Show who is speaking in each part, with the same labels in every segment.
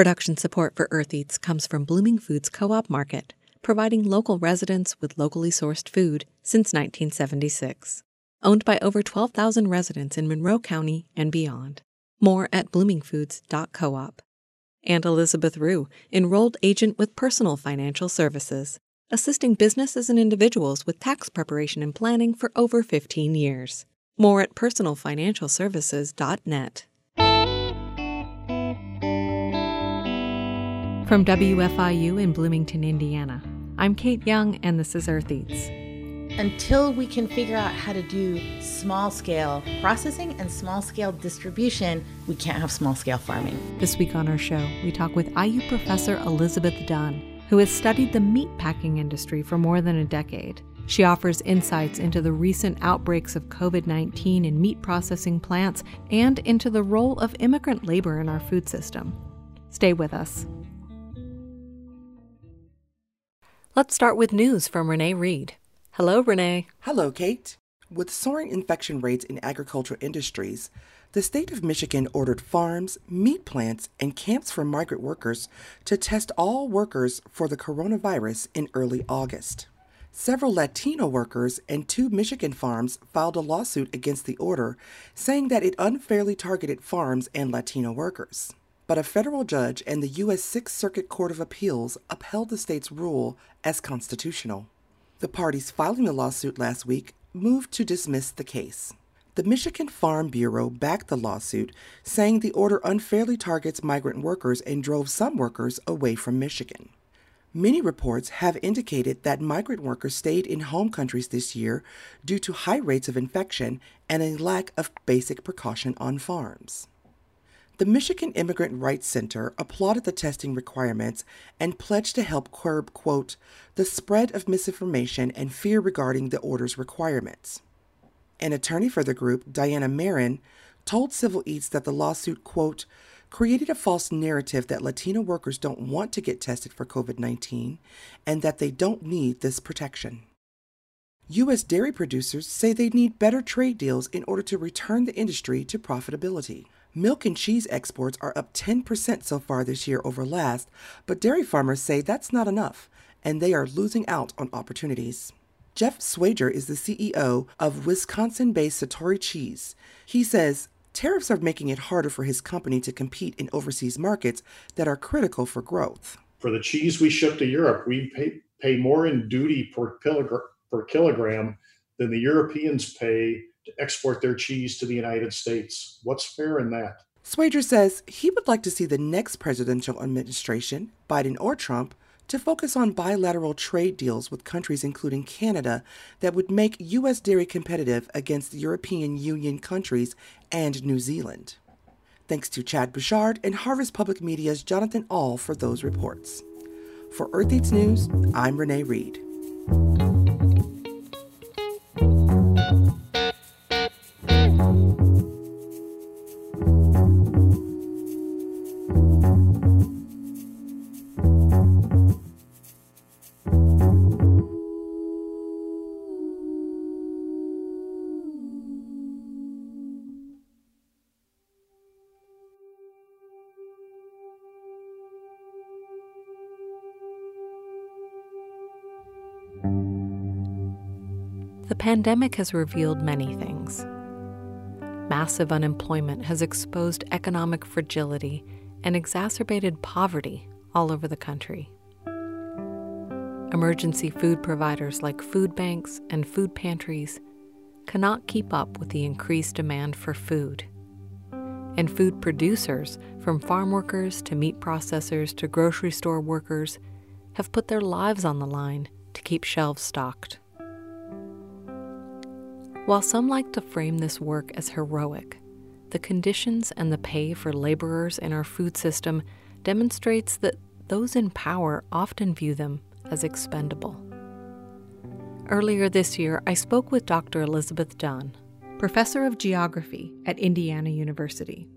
Speaker 1: Production support for Earth Eats comes from Blooming Foods Co op Market, providing local residents with locally sourced food since 1976. Owned by over 12,000 residents in Monroe County and beyond. More at bloomingfoods.coop. And Elizabeth Rue, enrolled agent with Personal Financial Services, assisting businesses and individuals with tax preparation and planning for over 15 years. More at personalfinancialservices.net. From WFIU in Bloomington, Indiana, I'm Kate Young, and this is Earth Eats.
Speaker 2: Until we can figure out how to do small scale processing and small scale distribution, we can't have small scale farming.
Speaker 1: This week on our show, we talk with IU professor Elizabeth Dunn, who has studied the meat packing industry for more than a decade. She offers insights into the recent outbreaks of COVID 19 in meat processing plants and into the role of immigrant labor in our food system. Stay with us. Let's start with news from Renee Reed. Hello, Renee.
Speaker 3: Hello, Kate. With soaring infection rates in agricultural industries, the state of Michigan ordered farms, meat plants, and camps for migrant workers to test all workers for the coronavirus in early August. Several Latino workers and two Michigan farms filed a lawsuit against the order, saying that it unfairly targeted farms and Latino workers but a federal judge and the U.S. Sixth Circuit Court of Appeals upheld the state's rule as constitutional. The parties filing the lawsuit last week moved to dismiss the case. The Michigan Farm Bureau backed the lawsuit, saying the order unfairly targets migrant workers and drove some workers away from Michigan. Many reports have indicated that migrant workers stayed in home countries this year due to high rates of infection and a lack of basic precaution on farms. The Michigan Immigrant Rights Center applauded the testing requirements and pledged to help curb, quote, the spread of misinformation and fear regarding the order's requirements. An attorney for the group, Diana Marin, told Civil Eats that the lawsuit, quote, created a false narrative that Latino workers don't want to get tested for COVID 19 and that they don't need this protection. U.S. dairy producers say they need better trade deals in order to return the industry to profitability. Milk and cheese exports are up 10% so far this year over last, but dairy farmers say that's not enough, and they are losing out on opportunities. Jeff Schwager is the CEO of Wisconsin based Sartori Cheese. He says tariffs are making it harder for his company to compete in overseas markets that are critical for growth.
Speaker 4: For the cheese we ship to Europe, we pay, pay more in duty per, per kilogram than the Europeans pay to export their cheese to the United States. What's fair in that?
Speaker 3: Schwager says he would like to see the next presidential administration, Biden or Trump, to focus on bilateral trade deals with countries including Canada that would make U.S. dairy competitive against European Union countries and New Zealand. Thanks to Chad Bouchard and Harvest Public Media's Jonathan Ahl for those reports. For Earth Eats News, I'm Renee Reed.
Speaker 1: The pandemic has revealed many things. Massive unemployment has exposed economic fragility and exacerbated poverty all over the country. Emergency food providers like food banks and food pantries cannot keep up with the increased demand for food. And food producers, from farm workers to meat processors to grocery store workers, have put their lives on the line to keep shelves stocked. While some like to frame this work as heroic, the conditions and the pay for laborers in our food system demonstrates that those in power often view them as expendable. Earlier this year, I spoke with Dr. Elizabeth Dunn, professor of geography at Indiana University.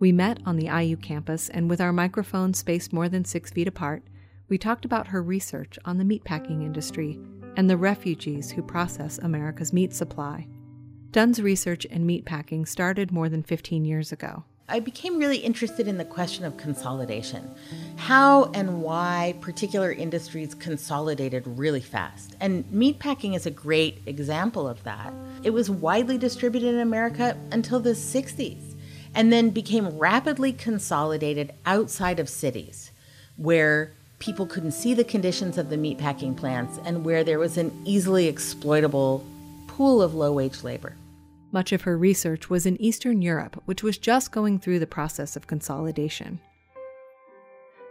Speaker 1: We met on the IU campus, and with our microphones spaced more than six feet apart, we talked about her research on the meatpacking industry and the refugees who process America's meat supply. Dunn's research in meatpacking started more than 15 years ago.
Speaker 2: I became really interested in the question of consolidation. How and why particular industries consolidated really fast. And meatpacking is a great example of that. It was widely distributed in America until the 60s and then became rapidly consolidated outside of cities where people couldn't see the conditions of the meatpacking plants and where there was an easily exploitable pool of low wage labor.
Speaker 1: Much of her research was in Eastern Europe, which was just going through the process of consolidation.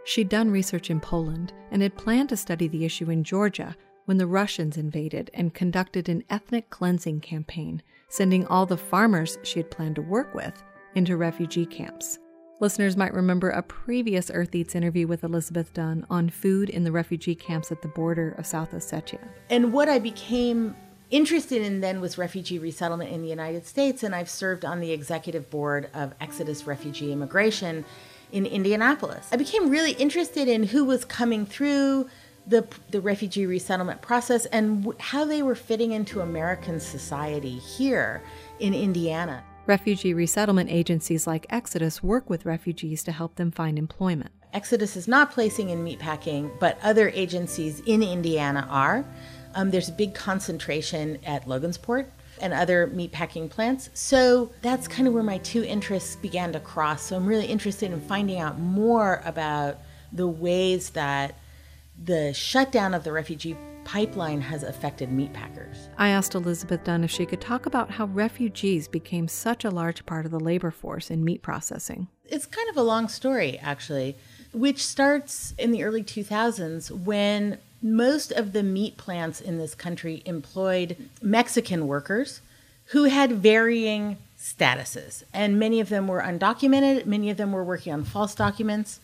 Speaker 1: She'd done research in Poland and had planned to study the issue in Georgia when the Russians invaded and conducted an ethnic cleansing campaign, sending all the farmers she had planned to work with into refugee camps. Listeners might remember a previous Earth Eats interview with Elizabeth Dunn on food in the refugee camps at the border of South Ossetia.
Speaker 2: And what I became interested in then was refugee resettlement in the United States, and I've served on the executive board of Exodus Refugee Immigration in Indianapolis. I became really interested in who was coming through the, the refugee resettlement process and w- how they were fitting into American society here in Indiana.
Speaker 1: Refugee resettlement agencies like Exodus work with refugees to help them find employment.
Speaker 2: Exodus is not placing in meatpacking, but other agencies in Indiana are. Um, there's a big concentration at Logansport and other meatpacking plants. So that's kind of where my two interests began to cross. So I'm really interested in finding out more about the ways that the shutdown of the refugee pipeline has affected meatpackers.
Speaker 1: I asked Elizabeth Dunn if she could talk about how refugees became such a large part of the labor force in meat processing.
Speaker 2: It's kind of a long story, actually, which starts in the early 2000s when most of the meat plants in this country employed Mexican workers who had varying statuses. And many of them were undocumented, many of them were working on false documents.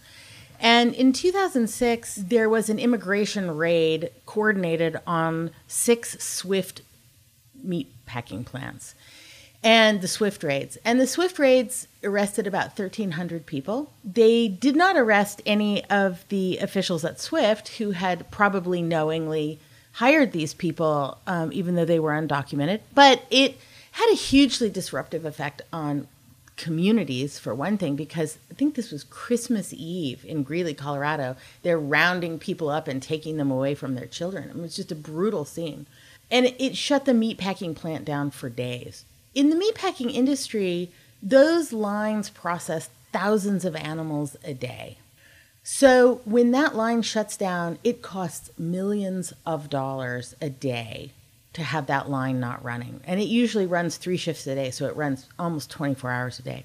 Speaker 2: And in 2006, there was an immigration raid coordinated on six Swift meat packing plants and the Swift raids. And the Swift raids arrested about 1,300 people. They did not arrest any of the officials at Swift who had probably knowingly hired these people, um, even though they were undocumented. But it had a hugely disruptive effect on communities, for one thing, because I think this was Christmas Eve in Greeley, Colorado. They're rounding people up and taking them away from their children. I mean, it's just a brutal scene. And it shut the meatpacking plant down for days. In the meatpacking industry, those lines process thousands of animals a day. So when that line shuts down, it costs millions of dollars a day to have that line not running. And it usually runs three shifts a day, so it runs almost 24 hours a day.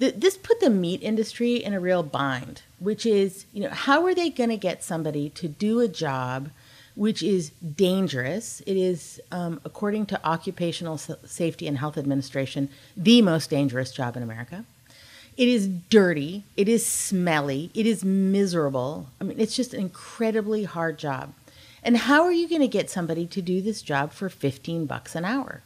Speaker 2: This put the meat industry in a real bind, which is, you know, how are they going to get somebody to do a job which is dangerous? It is, um, according to Occupational Safety and Health Administration, the most dangerous job in America. It is dirty. It is smelly. It is miserable. I mean, it's just an incredibly hard job. And how are you going to get somebody to do this job for 15 bucks an hour?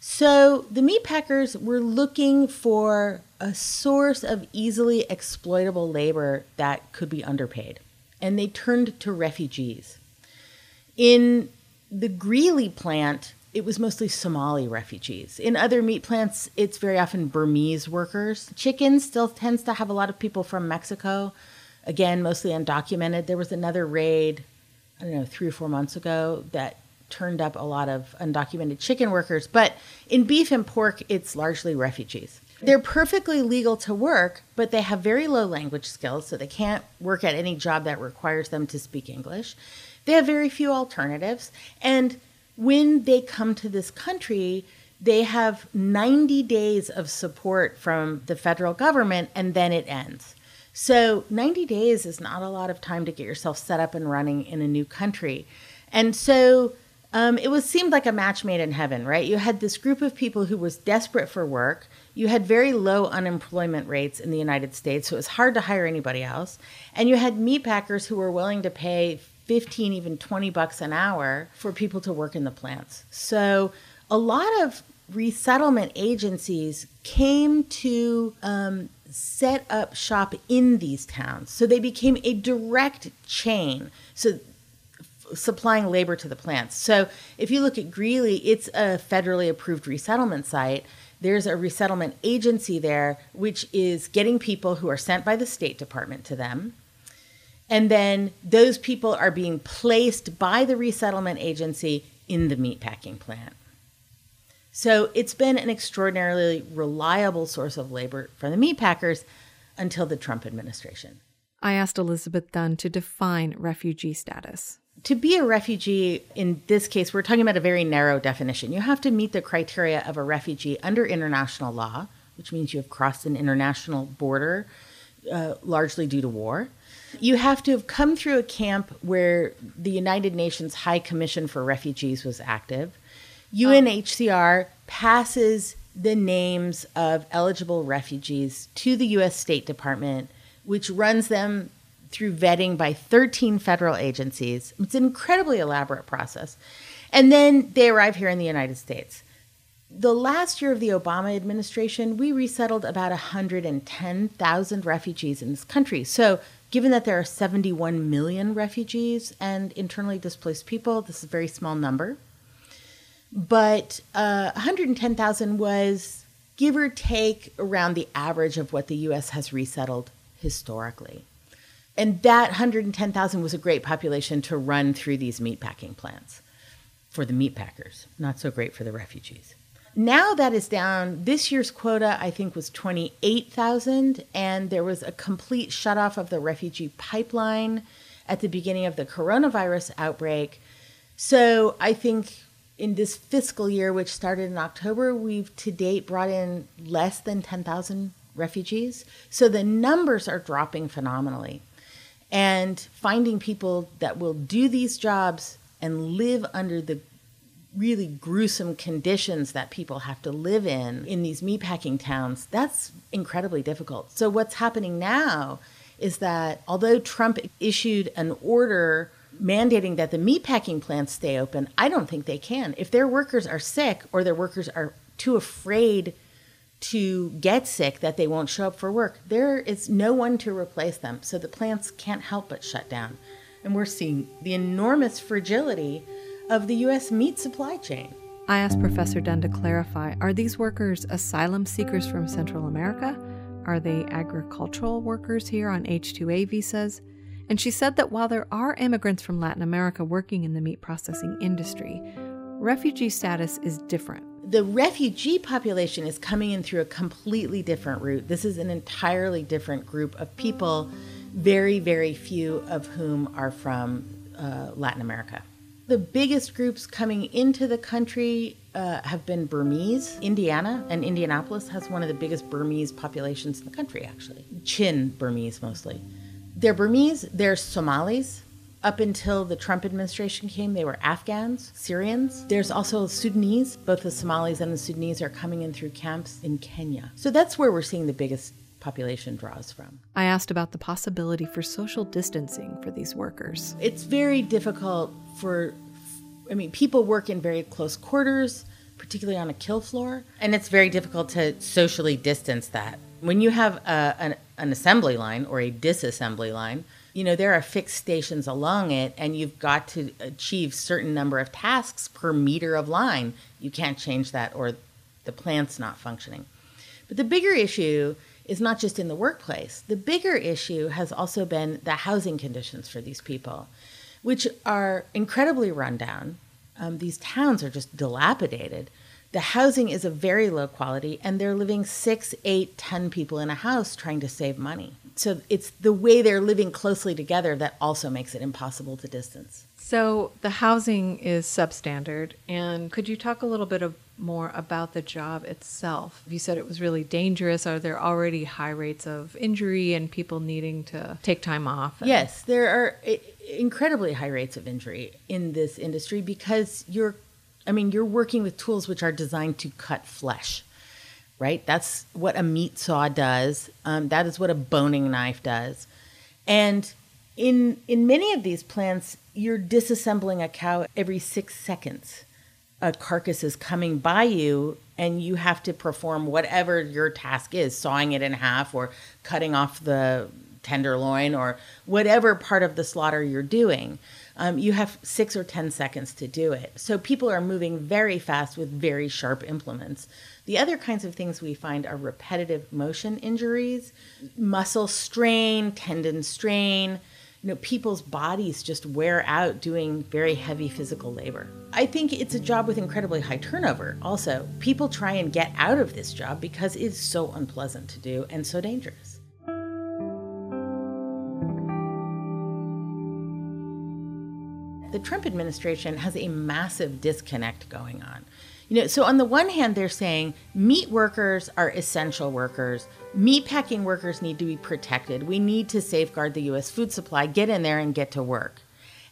Speaker 2: So the meat packers were looking for a source of easily exploitable labor that could be underpaid. And they turned to refugees. In the Greeley plant, it was mostly Somali refugees. In other meat plants, it's very often Burmese workers. Chicken still tends to have a lot of people from Mexico, again, mostly undocumented. There was another raid I don't know, three or four months ago that turned up a lot of undocumented chicken workers. But in beef and pork, it's largely refugees. They're perfectly legal to work, but they have very low language skills, so they can't work at any job that requires them to speak English. They have very few alternatives. And when they come to this country, they have 90 days of support from the federal government, and then it ends. So 90 days is not a lot of time to get yourself set up and running in a new country. And so um, it was seemed like a match made in heaven, right? You had this group of people who was desperate for work. You had very low unemployment rates in the United States, so it was hard to hire anybody else. And you had meatpackers who were willing to pay 15, even 20 bucks an hour for people to work in the plants. So a lot of resettlement agencies came to um, set up shop in these towns. So they became a direct chain. So supplying labor to the plants. So if you look at Greeley, it's a federally approved resettlement site. there's a resettlement agency there, which is getting people who are sent by the State Department to them. And then those people are being placed by the resettlement agency in the meatpacking plant. So it's been an extraordinarily reliable source of labor for the meatpackers until the Trump administration.
Speaker 1: I asked Elizabeth Dunn to define refugee status.
Speaker 2: To be a refugee, in this case, we're talking about a very narrow definition. You have to meet the criteria of a refugee under international law, which means you have crossed an international border, uh, largely due to war. You have to have come through a camp where the United Nations High Commission for Refugees was active. UNHCR passes the names of eligible refugees to the U.S. State Department, which runs them through vetting by 13 federal agencies. It's an incredibly elaborate process. And then they arrive here in the United States. The last year of the Obama administration, we resettled about 110,000 refugees in this country. So, given that there are 71 million refugees and internally displaced people, this is a very small number but uh, 110,000 was give or take around the average of what the U.S. has resettled historically. And that 110,000 was a great population to run through these meatpacking plants for the meatpackers, not so great for the refugees. Now that is down. This year's quota, I think, was 28,000, and there was a complete shutoff of the refugee pipeline at the beginning of the coronavirus outbreak. So I think in this fiscal year, which started in October, we've to date brought in less than 10,000 refugees. So the numbers are dropping phenomenally. And finding people that will do these jobs and live under the really gruesome conditions that people have to live in in these meatpacking towns, that's incredibly difficult. So what's happening now is that although Trump issued an order mandating that the meatpacking plants stay open, I don't think they can. If their workers are sick or their workers are too afraid to get sick that they won't show up for work, there is no one to replace them. So the plants can't help but shut down. And we're seeing the enormous fragility of the U.S. meat supply chain.
Speaker 1: I asked Professor Dunn to clarify are these workers asylum seekers from Central America? Are they agricultural workers here on H 2A visas? And she said that while there are immigrants from Latin America working in the meat processing industry, refugee status is different.
Speaker 2: The refugee population is coming in through a completely different route. This is an entirely different group of people, very, very few of whom are from uh, Latin America. The biggest groups coming into the country uh, have been Burmese. Indiana and Indianapolis has one of the biggest Burmese populations in the country, actually. Chin Burmese mostly. They're Burmese, they're Somalis. Up until the Trump administration came, they were Afghans, Syrians. There's also Sudanese. Both the Somalis and the Sudanese are coming in through camps in Kenya. So that's where we're seeing the biggest population draws from.
Speaker 1: I asked about the possibility for social distancing for these workers.
Speaker 2: It's very difficult for, I mean, people work in very close quarters, particularly on a kill floor, and it's very difficult to socially distance that. When you have a, an, an assembly line or a disassembly line, you know, there are fixed stations along it, and you've got to achieve certain number of tasks per meter of line. You can't change that, or the plant's not functioning. But the bigger issue is not just in the workplace. The bigger issue has also been the housing conditions for these people, which are incredibly rundown. Um, these towns are just dilapidated. The housing is of very low quality and they're living six eight ten people in a house trying to save money. So it's the way they're living closely together that also makes it impossible to distance.
Speaker 1: So the housing is substandard and could you talk a little bit of more about the job itself you said it was really dangerous are there already high rates of injury and people needing to take time off
Speaker 2: yes there are incredibly high rates of injury in this industry because you're I mean, you're working with tools which are designed to cut flesh, right? That's what a meat saw does. Um, that is what a boning knife does. And in in many of these plants, you're disassembling a cow every six seconds. A carcass is coming by you, and you have to perform whatever your task is: sawing it in half or cutting off the tenderloin or whatever part of the slaughter you're doing. Um, you have six or 10 seconds to do it. So people are moving very fast with very sharp implements. The other kinds of things we find are repetitive motion injuries, muscle strain, tendon strain. You know, people's bodies just wear out doing very heavy physical labor. I think it's a job with incredibly high turnover. Also, people try and get out of this job because it's so unpleasant to do and so dangerous. the Trump administration has a massive disconnect going on. You know, so on the one hand, they're saying meat workers are essential workers. Meat packing workers need to be protected. We need to safeguard the U.S. food supply. Get in there and get to work.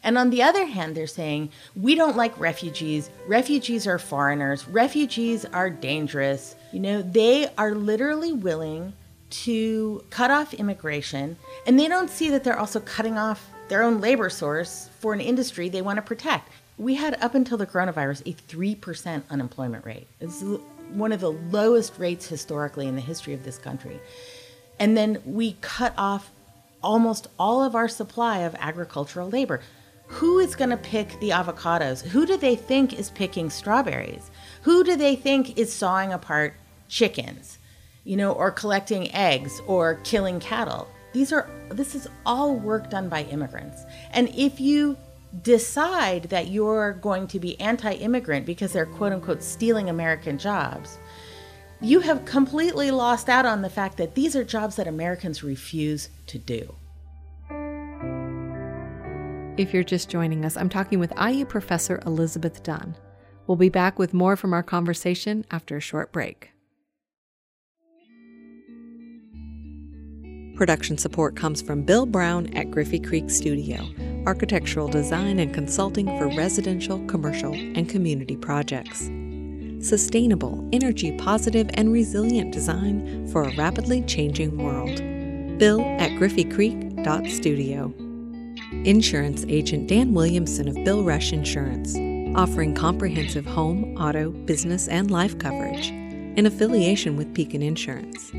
Speaker 2: And on the other hand, they're saying we don't like refugees. Refugees are foreigners. Refugees are dangerous. You know, they are literally willing to cut off immigration, and they don't see that they're also cutting off their own labor source for an industry they want to protect. We had up until the coronavirus a 3% unemployment rate. It's one of the lowest rates historically in the history of this country. And then we cut off almost all of our supply of agricultural labor. Who is going to pick the avocados? Who do they think is picking strawberries? Who do they think is sawing apart chickens? You know, or collecting eggs or killing cattle? These are this is all work done by immigrants. And if you decide that you're going to be anti-immigrant because they're quote unquote stealing American jobs, you have completely lost out on the fact that these are jobs that Americans refuse to do.
Speaker 1: If you're just joining us, I'm talking with IU professor Elizabeth Dunn. We'll be back with more from our conversation after a short break. Production support comes from Bill Brown at Griffey Creek Studio, architectural design and consulting for residential, commercial, and community projects. Sustainable, energy positive, and resilient design for a rapidly changing world. Bill at griffeycreek.studio. Insurance agent Dan Williamson of Bill Rush Insurance, offering comprehensive home, auto, business, and life coverage in affiliation with Pekin Insurance.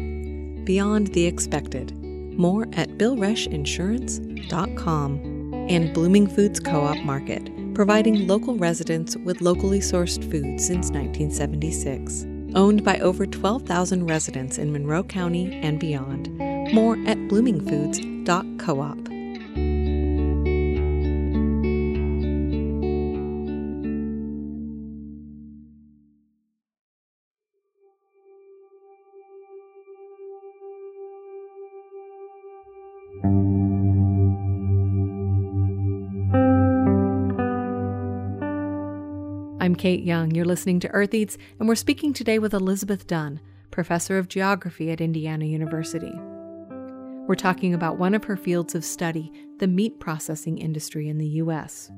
Speaker 1: Beyond the expected more at billrushinsurance.com. And Blooming Foods Co op Market, providing local residents with locally sourced food since 1976. Owned by over 12,000 residents in Monroe County and beyond. More at bloomingfoods.coop. I'm Kate Young. You're listening to Earth Eats, and we're speaking today with Elizabeth Dunn, professor of geography at Indiana University. We're talking about one of her fields of study, the meat processing industry in the U.S.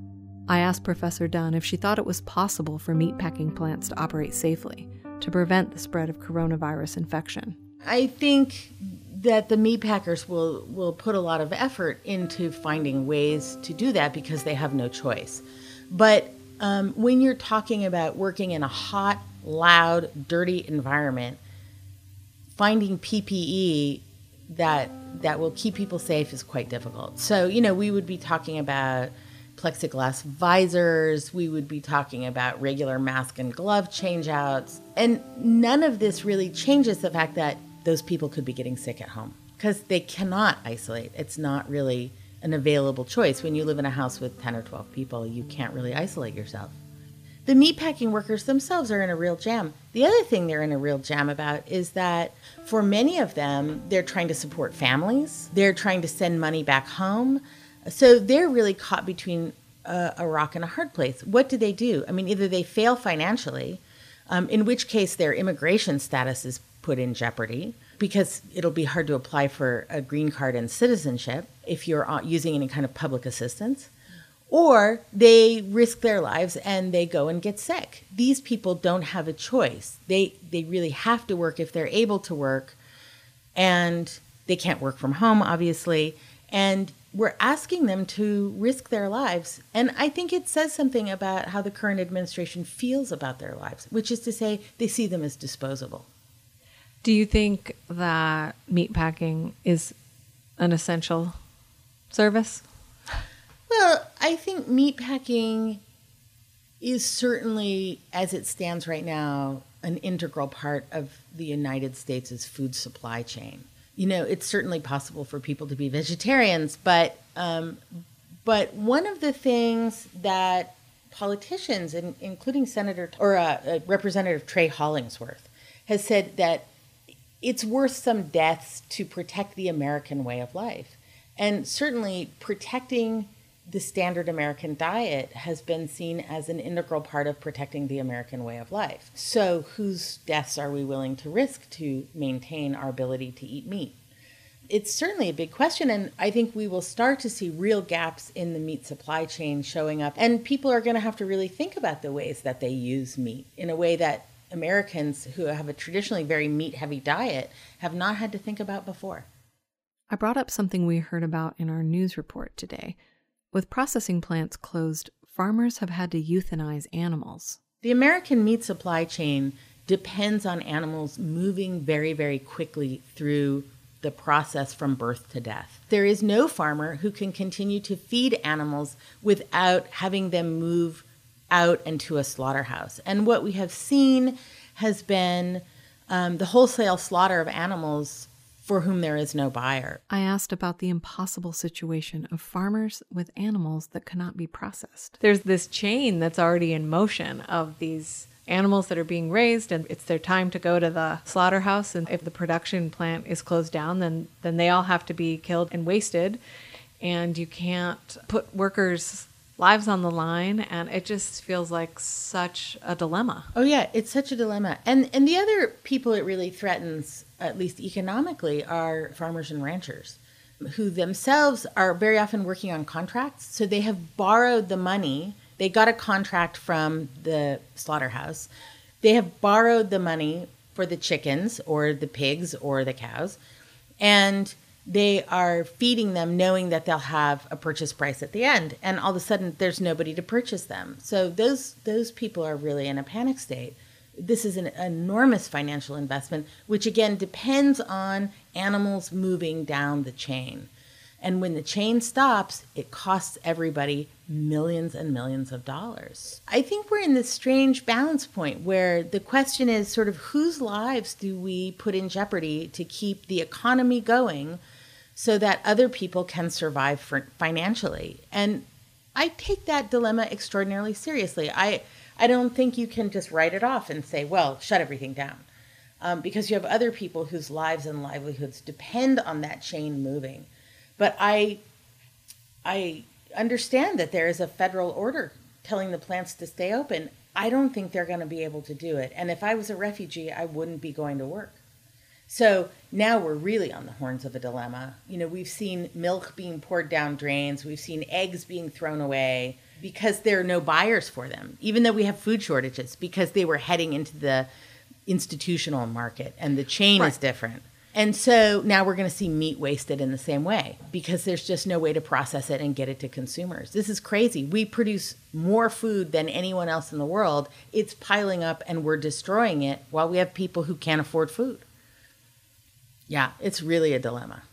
Speaker 1: I asked Professor Dunn if she thought it was possible for meatpacking plants to operate safely to prevent the spread of coronavirus infection.
Speaker 2: I think that the meatpackers will will put a lot of effort into finding ways to do that because they have no choice. But um, when you're talking about working in a hot, loud, dirty environment, finding PPE that that will keep people safe is quite difficult. So, you know, we would be talking about plexiglass visors, we would be talking about regular mask and glove changeouts, and none of this really changes the fact that those people could be getting sick at home because they cannot isolate. It's not really an available choice. When you live in a house with 10 or 12 people, you can't really isolate yourself. The meatpacking workers themselves are in a real jam. The other thing they're in a real jam about is that for many of them, they're trying to support families, they're trying to send money back home. So they're really caught between a, a rock and a hard place. What do they do? I mean, either they fail financially, um, in which case their immigration status is put in jeopardy because it'll be hard to apply for a green card and citizenship if you're using any kind of public assistance. Or they risk their lives and they go and get sick. These people don't have a choice. They they really have to work if they're able to work, and they can't work from home, obviously. And we're asking them to risk their lives. And I think it says something about how the current administration feels about their lives, which is to say, they see them as disposable.
Speaker 1: Do you think that meatpacking is an essential service?
Speaker 2: Well, I think meatpacking is certainly, as it stands right now, an integral part of the United States' food supply chain. You know, it's certainly possible for people to be vegetarians, but um, but one of the things that politicians, including Senator or uh, uh, Representative Trey Hollingsworth, has said that it's worth some deaths to protect the American way of life. And certainly protecting the standard American diet has been seen as an integral part of protecting the American way of life. So, whose deaths are we willing to risk to maintain our ability to eat meat? It's certainly a big question, and I think we will start to see real gaps in the meat supply chain showing up. And people are going to have to really think about the ways that they use meat in a way that Americans who have a traditionally very meat heavy diet have not had to think about before.
Speaker 1: I brought up something we heard about in our news report today. With processing plants closed, farmers have had to euthanize animals.
Speaker 2: The American meat supply chain depends on animals moving very, very quickly through the process from birth to death. There is no farmer who can continue to feed animals without having them move out into a slaughterhouse. And what we have seen has been um, the wholesale slaughter of animals for whom there is no buyer.
Speaker 1: I asked about the impossible situation of farmers with animals that cannot be processed. There's this chain that's already in motion of these animals that are being raised and it's their time to go to the slaughterhouse and if the production plant is closed down then then they all have to be killed and wasted and you can't put workers lives on the line and it just feels like such a dilemma.
Speaker 2: Oh yeah, it's such a dilemma. And and the other people it really threatens at least economically are farmers and ranchers who themselves are very often working on contracts. So they have borrowed the money. They got a contract from the slaughterhouse. They have borrowed the money for the chickens or the pigs or the cows. And they are feeding them knowing that they'll have a purchase price at the end and all of a sudden there's nobody to purchase them so those those people are really in a panic state this is an enormous financial investment which again depends on animals moving down the chain and when the chain stops it costs everybody millions and millions of dollars i think we're in this strange balance point where the question is sort of whose lives do we put in jeopardy to keep the economy going so that other people can survive financially. And I take that dilemma extraordinarily seriously. I I don't think you can just write it off and say, well, shut everything down. Um, because you have other people whose lives and livelihoods depend on that chain moving. But I, I understand that there is a federal order telling the plants to stay open. I don't think they're going to be able to do it. And if I was a refugee, I wouldn't be going to work. So now we're really on the horns of a dilemma. You know, we've seen milk being poured down drains, we've seen eggs being thrown away because there are no buyers for them, even though we have food shortages because they were heading into the institutional market and the chain right. is different. And so now we're going to see meat wasted in the same way because there's just no way to process it and get it to consumers. This is crazy. We produce more food than anyone else in the world. It's piling up and we're destroying it while we have people who can't afford food. Yeah, it's really a dilemma.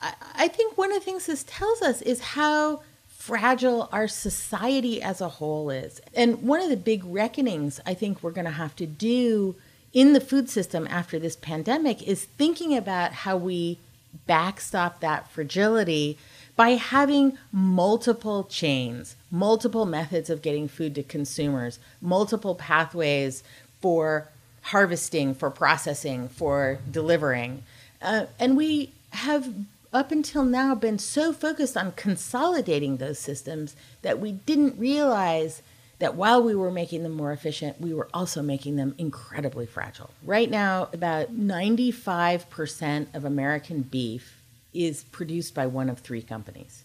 Speaker 2: I, I think one of the things this tells us is how fragile our society as a whole is. And one of the big reckonings I think we're going to have to do in the food system after this pandemic is thinking about how we backstop that fragility by having multiple chains, multiple methods of getting food to consumers, multiple pathways for harvesting, for processing, for delivering. Uh, and we have up until now been so focused on consolidating those systems that we didn't realize that while we were making them more efficient, we were also making them incredibly fragile. Right now, about 95% of American beef is produced by one of three companies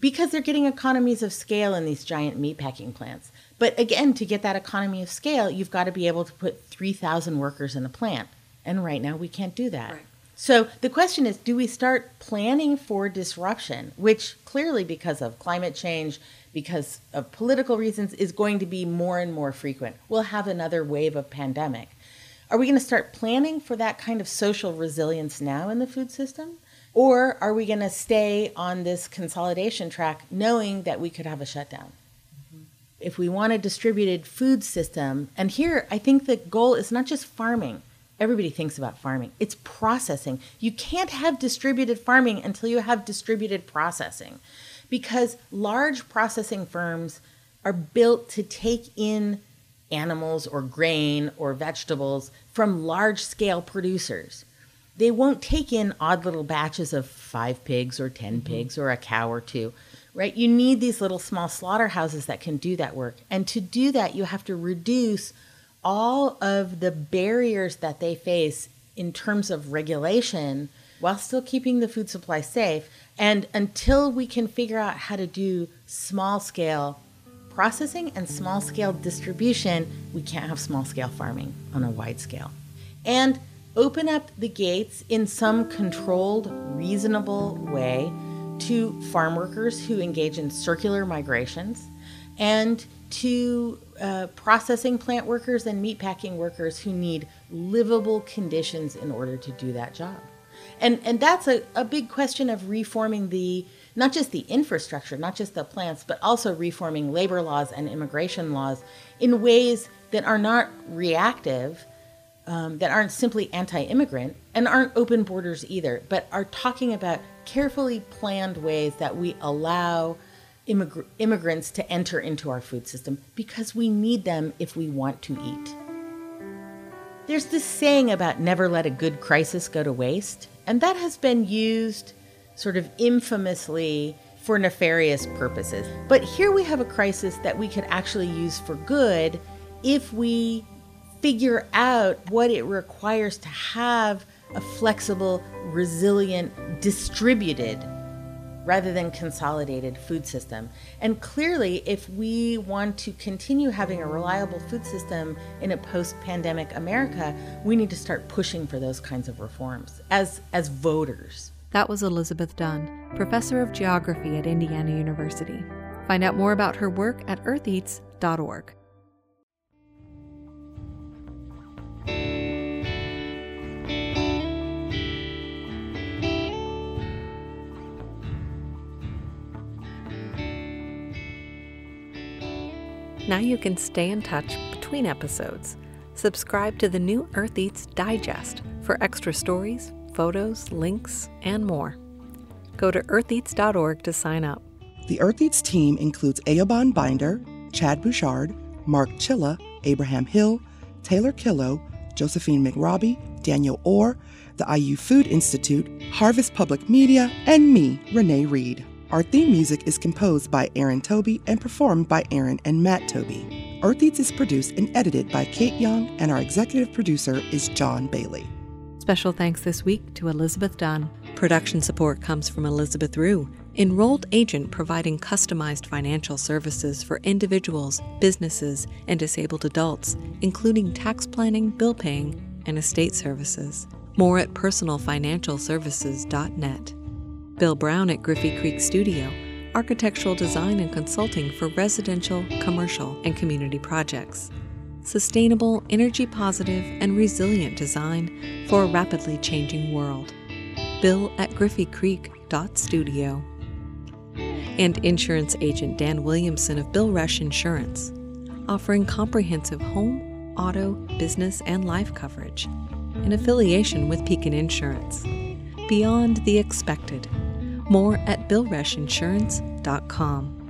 Speaker 2: because they're getting economies of scale in these giant meatpacking plants. But again, to get that economy of scale, you've got to be able to put 3,000 workers in a plant. And right now, we can't do that. Right. So the question is do we start planning for disruption, which clearly, because of climate change, because of political reasons, is going to be more and more frequent? We'll have another wave of pandemic. Are we going to start planning for that kind of social resilience now in the food system? Or are we going to stay on this consolidation track knowing that we could have a shutdown? Mm-hmm. If we want a distributed food system, and here I think the goal is not just farming. Everybody thinks about farming. It's processing. You can't have distributed farming until you have distributed processing because large processing firms are built to take in animals or grain or vegetables from large scale producers they won't take in odd little batches of five pigs or 10 mm-hmm. pigs or a cow or two, right? You need these little small slaughterhouses that can do that work. And to do that, you have to reduce all of the barriers that they face in terms of regulation while still keeping the food supply safe. And until we can figure out how to do small scale processing and small scale distribution, we can't have small scale farming on a wide scale. And open up the gates in some controlled, reasonable way to farm workers who engage in circular migrations and to uh, processing plant workers and meatpacking workers who need livable conditions in order to do that job. And, and that's a, a big question of reforming the not just the infrastructure, not just the plants, but also reforming labor laws and immigration laws in ways that are not reactive um, that aren't simply anti immigrant and aren't open borders either, but are talking about carefully planned ways that we allow immigr- immigrants to enter into our food system because we need them if we want to eat. There's this saying about never let a good crisis go to waste, and that has been used sort of infamously for nefarious purposes. But here we have a crisis that we could actually use for good if we figure out what it requires to have a flexible, resilient, distributed rather than consolidated food system. And clearly, if we want to continue having a reliable food system in a post-pandemic America, we need to start pushing for those kinds of reforms as as voters.
Speaker 1: That was Elizabeth Dunn, professor of geography at Indiana University. Find out more about her work at eartheats.org. Now you can stay in touch between episodes. Subscribe to the new Earth Eats Digest for extra stories, photos, links, and more. Go to eartheats.org to sign up.
Speaker 3: The Earth Eats team includes Eoban Binder, Chad Bouchard, Mark Chilla, Abraham Hill, Taylor Killo, Josephine McRobbie, Daniel Orr, the IU Food Institute, Harvest Public Media, and me, Renee Reed. Our theme music is composed by Erin Tobey and performed by Erin and Matt Tobey. Earth Eats is produced and edited by Kate Young, and our executive producer is John Bailey.
Speaker 1: Special thanks this week to Elizabeth Dunn. Production support comes from Elizabeth Rue, enrolled agent providing customized financial services for individuals, businesses, and disabled adults, including tax planning, bill paying, and estate services. More at personalfinancialservices.net. Bill Brown at Griffey Creek Studio, architectural design and consulting for residential, commercial, and community projects. Sustainable, energy positive, and resilient design for a rapidly changing world. Bill at griffeycreek.studio. And insurance agent Dan Williamson of Bill Rush Insurance, offering comprehensive home, auto, business, and life coverage in affiliation with Pekin Insurance. Beyond the expected more at billrushinsurance.com.